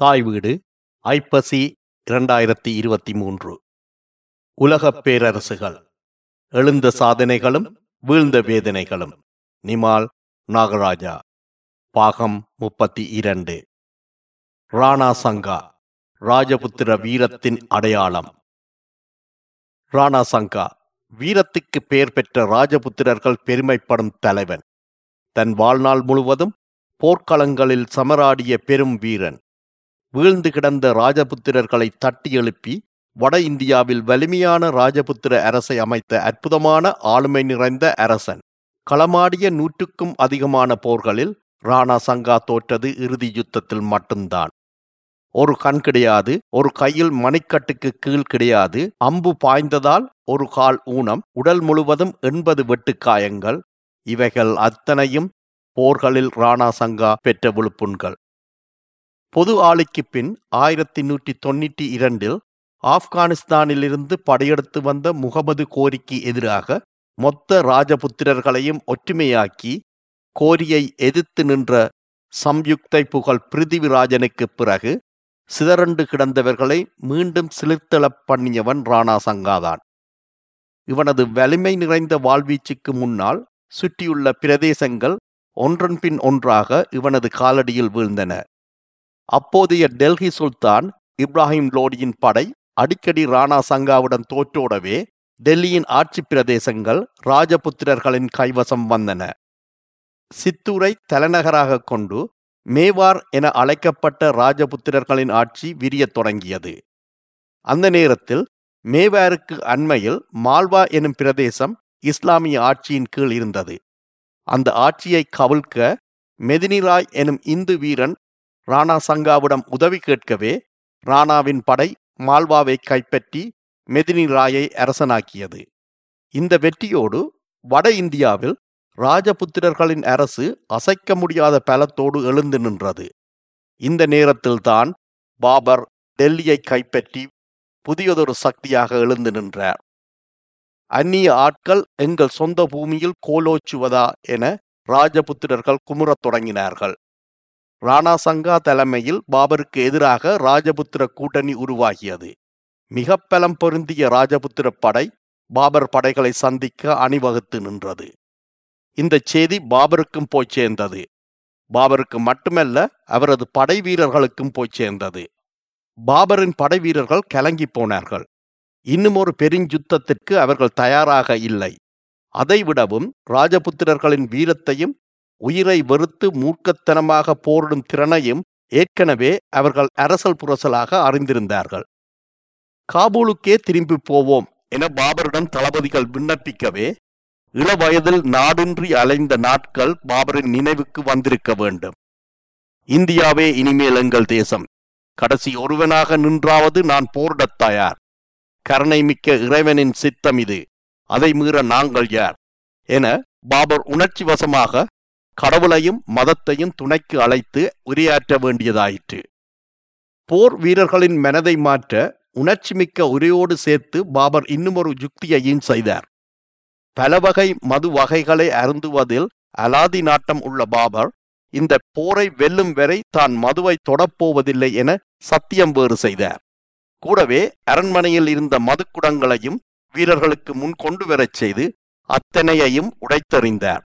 தாய் வீடு ஐப்பசி இரண்டாயிரத்தி இருபத்தி மூன்று. உலகப் பேரரசுகள் எழுந்த சாதனைகளும் வீழ்ந்த வேதனைகளும். நிமால் நாகராஜா பாகம் முப்பத்தி இரண்டு. ராணா சங்கா ராஜபுத்திர வீரத்தின் அடையாளம். ராணா சங்கா வீரத்துக்கு பெயர் பெற்ற ராஜபுத்திரர்கள் பெருமைப்படும் தலைவன். தன் வாழ்நாள் முழுவதும் போர்க்களங்களில் சமராடிய பெரும் வீரன். வீழ்ந்து கிடந்த ராஜபுத்திரர்களை தட்டி எழுப்பி வட இந்தியாவில் வலிமையான ராஜபுத்திர அரசை அமைத்த அற்புதமான ஆளுமை நிறைந்த அரசன். களமாடிய நூற்றுக்கும் அதிகமான போர்களில் ராணா சங்கா தோற்றது இறுதி யுத்தத்தில் மட்டும்தான். ஒரு கண் கிடையாது ஒரு கையில் மணிக்கட்டுக்கு கீழ் கிடையாது அம்பு பாய்ந்ததால் ஒரு கால் ஊனம் உடல் முழுவதும் எண்பது வெட்டுக்காயங்கள் இவைகள் அத்தனையும் போர்களில் ராணா சங்கா பெற்ற விழுப்புண்கள். பொது ஆளுக்கு பின் ஆயிரத்தி நூற்றி தொண்ணூற்றி இரண்டில் ஆப்கானிஸ்தானிலிருந்து படையெடுத்து வந்த முகமது கோரிக்கு எதிராக மொத்த ராஜபுத்திரர்களையும் ஒற்றுமையாக்கி கோரியை எதிர்த்து நின்ற சம்யுக்தை புகழ் பிருத்திவிராஜனுக்கு பிறகு சிதறண்டு கிடந்தவர்களை மீண்டும் சிலிர்த்தளப் பண்ணியவன் ராணா சங்காதான். இவனது வலிமை நிறைந்த வாழ்வீச்சுக்கு முன்னால் சுற்றியுள்ள பிரதேசங்கள் ஒன்றன் பின் ஒன்றாக இவனது காலடியில் வீழ்ந்தன. அப்போதைய டெல்லி சுல்தான் இப்ராஹிம் லோடியின் படை அடிக்கடி ராணா சங்காவுடன் தோற்றோடவே டெல்லியின் ஆட்சி பிரதேசங்கள் ராஜபுத்திரர்களின் கைவசம் வந்தன. சித்தூரை தலைநகராக கொண்டு மேவார் என அழைக்கப்பட்ட ராஜபுத்திரர்களின் ஆட்சி விரியத் தொடங்கியது. அந்த நேரத்தில் மேவாருக்கு அண்மையில் மால்வா எனும் பிரதேசம் இஸ்லாமிய ஆட்சியின் கீழ் இருந்தது. அந்த ஆட்சியை கவிழ்க்க மெதினிராய் எனும் இந்து வீரன் ராணா சங்காவிடம் உதவி கேட்கவே ராணாவின் படை மால்வாவை கைப்பற்றி மெதினி ராயை அரசனாக்கியது. இந்த வெற்றியோடு வட இந்தியாவில் ராஜபுத்திரர்களின் அரசு அசைக்க முடியாத பலத்தோடு எழுந்து நின்றது. இந்த நேரத்தில்தான் பாபர் டெல்லியை கைப்பற்றி புதியதொரு சக்தியாக எழுந்து நின்றார். அந்நிய ஆட்கள் எங்கள் சொந்த பூமியில் கோலோச்சுவதா என ராஜபுத்திரர்கள் குமுறத் தொடங்கினார்கள். ராணா சங்கா தலைமையில் பாபருக்கு எதிராக ராஜபுத்திர கூட்டணி உருவாகியது. மிக பலம் பொருந்திய ராஜபுத்திர படை பாபர் படைகளை சந்திக்க அணிவகுத்து நின்றது. இந்த செய்தி பாபருக்கும் போய் சேர்ந்தது. பாபருக்கு மட்டுமல்ல அவரது படை வீரர்களுக்கும் போய் சேர்ந்தது. பாபரின் படை வீரர்கள் கலங்கி போனார்கள். இன்னும் ஒரு பெருஞ்சுத்தத்திற்கு அவர்கள் தயாராக இல்லை. அதைவிடவும் ராஜபுத்திரர்களின் வீரத்தையும் உயிரை வெறுத்து மூர்க்கத்தனமாக போரிடும் திறனையும் ஏற்கனவே அவர்கள் அரசல் புரசலாக அறிந்திருந்தார்கள். காபூலுக்கே திரும்பி போவோம் என பாபரிடம் தளபதிகள் விண்ணப்பிக்கவே இளவயதில் நாடின்றி அலைந்த நாட்கள் பாபரின் நினைவுக்கு வந்திருக்க வேண்டும். இந்தியாவே இனிமேல் எங்கள் தேசம். கடைசி ஒருவனாக நின்றாவது நான் போரிடத் தயார். கருணை மிக்க இறைவனின் சித்தம் இது. அதை மீற நாங்கள் யார்? என பாபர் உணர்ச்சி வசமாக கடவுளையும் மதத்தையும் துணைக்கு அழைத்து உரையாற்ற வேண்டியதாயிற்று. போர் வீரர்களின் மனதை மாற்ற உணர்ச்சிமிக்க உரையோடு சேர்த்து பாபர் இன்னுமொரு யுக்தியையும் செய்தார். பலவகை மது வகைகளை அருந்துவதில் அலாதி நாட்டம் உள்ள பாபர் இந்த போரை வெல்லும் வரை தான் மதுவை தொடப்போவதில்லை என சத்தியம் வேறு செய்தார். கூடவே அரண்மனையில் இருந்த மதுக்குடங்களையும் வீரர்களுக்கு முன் கொண்டு வரச் செய்து அத்தனையையும் உடைத்தறிந்தார்.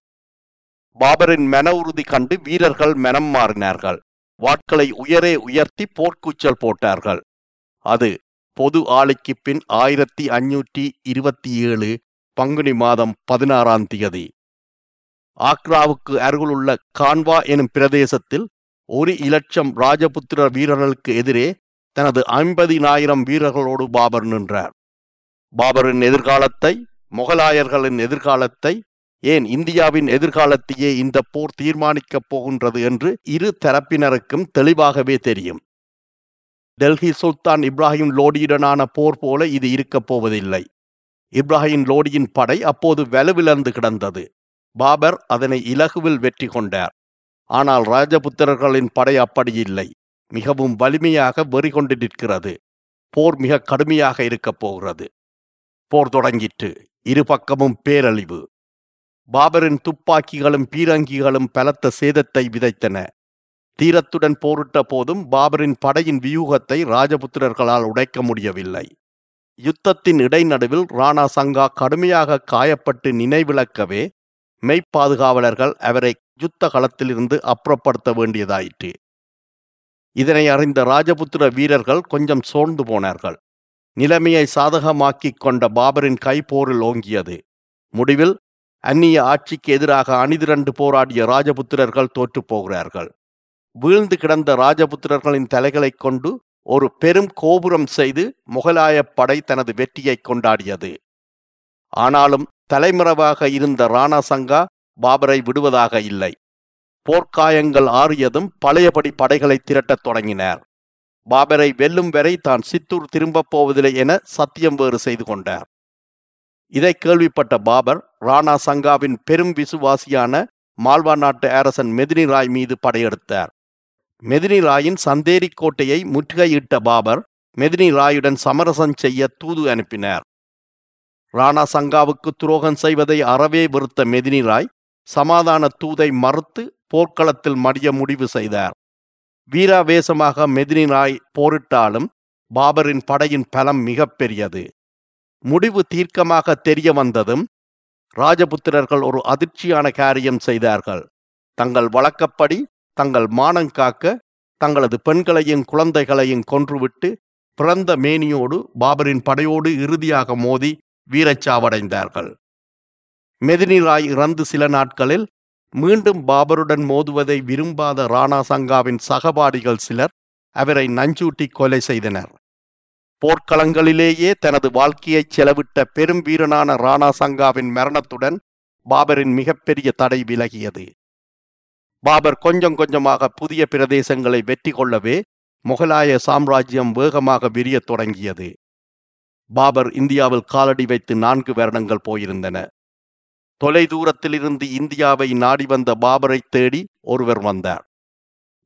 பாபரின் மன உறுதி கண்டு வீரர்கள் மனம் மாறினார்கள். வாட்களை உயரே உயர்த்தி போர்க்கூச்சல் போட்டார்கள். அது பொது ஆளுக்கு பின் ஆயிரத்தி அஞ்சூற்றி இருபத்தி ஏழு பங்குனி மாதம் பதினாறாம் தேதி. ஆக்ராவுக்கு அருகிலுள்ள கான்வா எனும் பிரதேசத்தில் ஒரு இலட்சம் ராஜபுத்திர வீரர்களுக்கு எதிரே தனது ஐம்பதினாயிரம் வீரர்களோடு பாபர் நின்றார். பாபரின் எதிர்காலத்தை முகலாயர்களின் எதிர்காலத்தை ஏன் இந்தியாவின் எதிர்காலத்தையே இந்த போர் தீர்மானிக்கப் போகின்றது என்று இரு தரப்பினருக்கும் தெளிவாகவே தெரியும். டெல்லி சுல்தான் இப்ராஹிம் லோடியுடனான போர் போல இது இருக்கப் போவதில்லை. இப்ராஹிம் லோடியின் படை அப்போது வலுவிழந்து கிடந்தது. பாபர் அதனை இலகுவில் வெற்றி கொண்டார். ஆனால் ராஜபுத்திரர்களின் படை அப்படியில்லை மிகவும் வலிமையாக வெறி கொண்டு நிற்கிறது. போர் மிக கடுமையாக இருக்கப் போகிறது. போர் தொடங்கிற்று. இரு பக்கமும் பேரழிவு. பாபரின் துப்பாக்கிகளும் பீரங்கிகளும் பலத்த சேதத்தை விதைத்தன. தீரத்துடன் போரிட்ட போதும் பாபரின் படையின் வியூகத்தை ராஜபுத்திரர்களால் உடைக்க முடியவில்லை. யுத்தத்தின் இடைநடுவில் ராணா சங்கா கடுமையாக காயப்பட்டு நினைவிழக்கவே மெய்ப்பாதுகாவலர்கள் அவரை யுத்த களத்திலிருந்து அப்புறப்படுத்த வேண்டியதாயிற்று. இதனை அறிந்த ராஜபுத்திர வீரர்கள் கொஞ்சம் சோர்ந்து போனார்கள். நிலைமையை சாதகமாக்கிக் கொண்ட பாபரின் கைப்போரில் ஓங்கியது. முடிவில் அந்நிய ஆட்சிக்கு எதிராக அணிதிரண்டு போராடிய ராஜபுத்திரர்கள் தோற்றுப் போகிறார்கள். வீழ்ந்து கிடந்த ராஜபுத்திரர்களின் தலைகளைக் கொண்டு ஒரு பெரும் கோபுரம் செய்து முகலாயப் படை தனது வெற்றியை கொண்டாடியது. ஆனாலும் தலைமறைவாக இருந்த ராணா சங்கா பாபரை விடுவதாக இல்லை. போர்க்காயங்கள் ஆறியதும் பழையபடி படைகளை திரட்டத் தொடங்கினார். பாபரை வெல்லும் வரை தான் சித்தூர் திரும்பப் போவதில்லை என சத்தியம் வேறு செய்து கொண்டார். இதை கேள்விப்பட்ட பாபர் ராணா சங்காவின் பெரும் விசுவாசியான மால்வா நாட்டு அரசன் மெதினி ராய் மீது படையெடுத்தார். மெதினி ராயின் சந்தேரி கோட்டையை முற்றுகையிட்ட பாபர் மெதினி ராயுடன் சமரசம் செய்ய தூது அனுப்பினார். ராணா சங்காவுக்கு துரோகம் செய்வதை அறவே வெறுத்த மெதினி ராய் சமாதான தூதை மறுத்து போர்க்களத்தில் மடிய முடிவு செய்தார். வீராவேசமாக மெதினி ராய் போரிட்டாலும் பாபரின் படையின் பலம் மிகப்பெரியது. முடிவு தீர்க்கமாக தெரிய வந்ததும் ராஜபுத்திரர்கள் ஒரு அதிர்ச்சியான காரியம் செய்தார்கள். தங்கள் வழக்கப்படி தங்கள் மானம் காக்க தங்களது பெண்களையும் குழந்தைகளையும் கொன்றுவிட்டு பிறந்த மேனியோடு பாபரின் படையோடு இறுதியாக மோதி வீரச்சாவடைந்தார்கள். மெதினிராய் இறந்து சில நாட்களில் மீண்டும் பாபருடன் மோதுவதை விரும்பாத ராணா சங்காவின் சகபாடிகள் சிலர் அவரை நஞ்சூட்டி கொலை செய்தனர். போர்க்களங்களிலேயே தனது வாழ்க்கையை செலவிட்ட பெரும் வீரனான ராணா சங்காவின் மரணத்துடன் பாபரின் மிகப்பெரிய தடை விலகியது. பாபர் கொஞ்சம் கொஞ்சமாக புதிய பிரதேசங்களை வெற்றி கொள்ளவே முகலாய சாம்ராஜ்யம் வேகமாக விரியத் தொடங்கியது. பாபர் இந்தியாவில் காலடி வைத்து நான்கு வருடங்கள் போயிருந்தன. தொலை தூரத்திலிருந்து இந்தியாவை நாடி வந்த பாபரை தேடி ஒருவர் வந்தார்.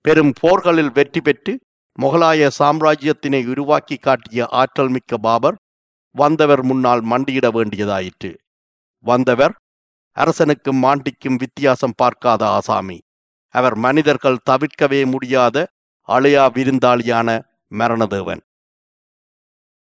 பெரும் போர்களில் வெற்றி பெற்று முகலாய சாம்ராஜ்யத்தினை உருவாக்கி காட்டிய ஆற்றல் மிக்க பாபர் வந்தவர் முன்னால் மண்டியிட வேண்டியதாயிற்று. வந்தவர் அரசனுக்கும் மாண்டிக்கும் வித்தியாசம் பார்க்காத ஆசாமி. அவர் மனிதர்கள் தவிர்க்கவே முடியாத அழையா விருந்தாளியான மரணதேவன்.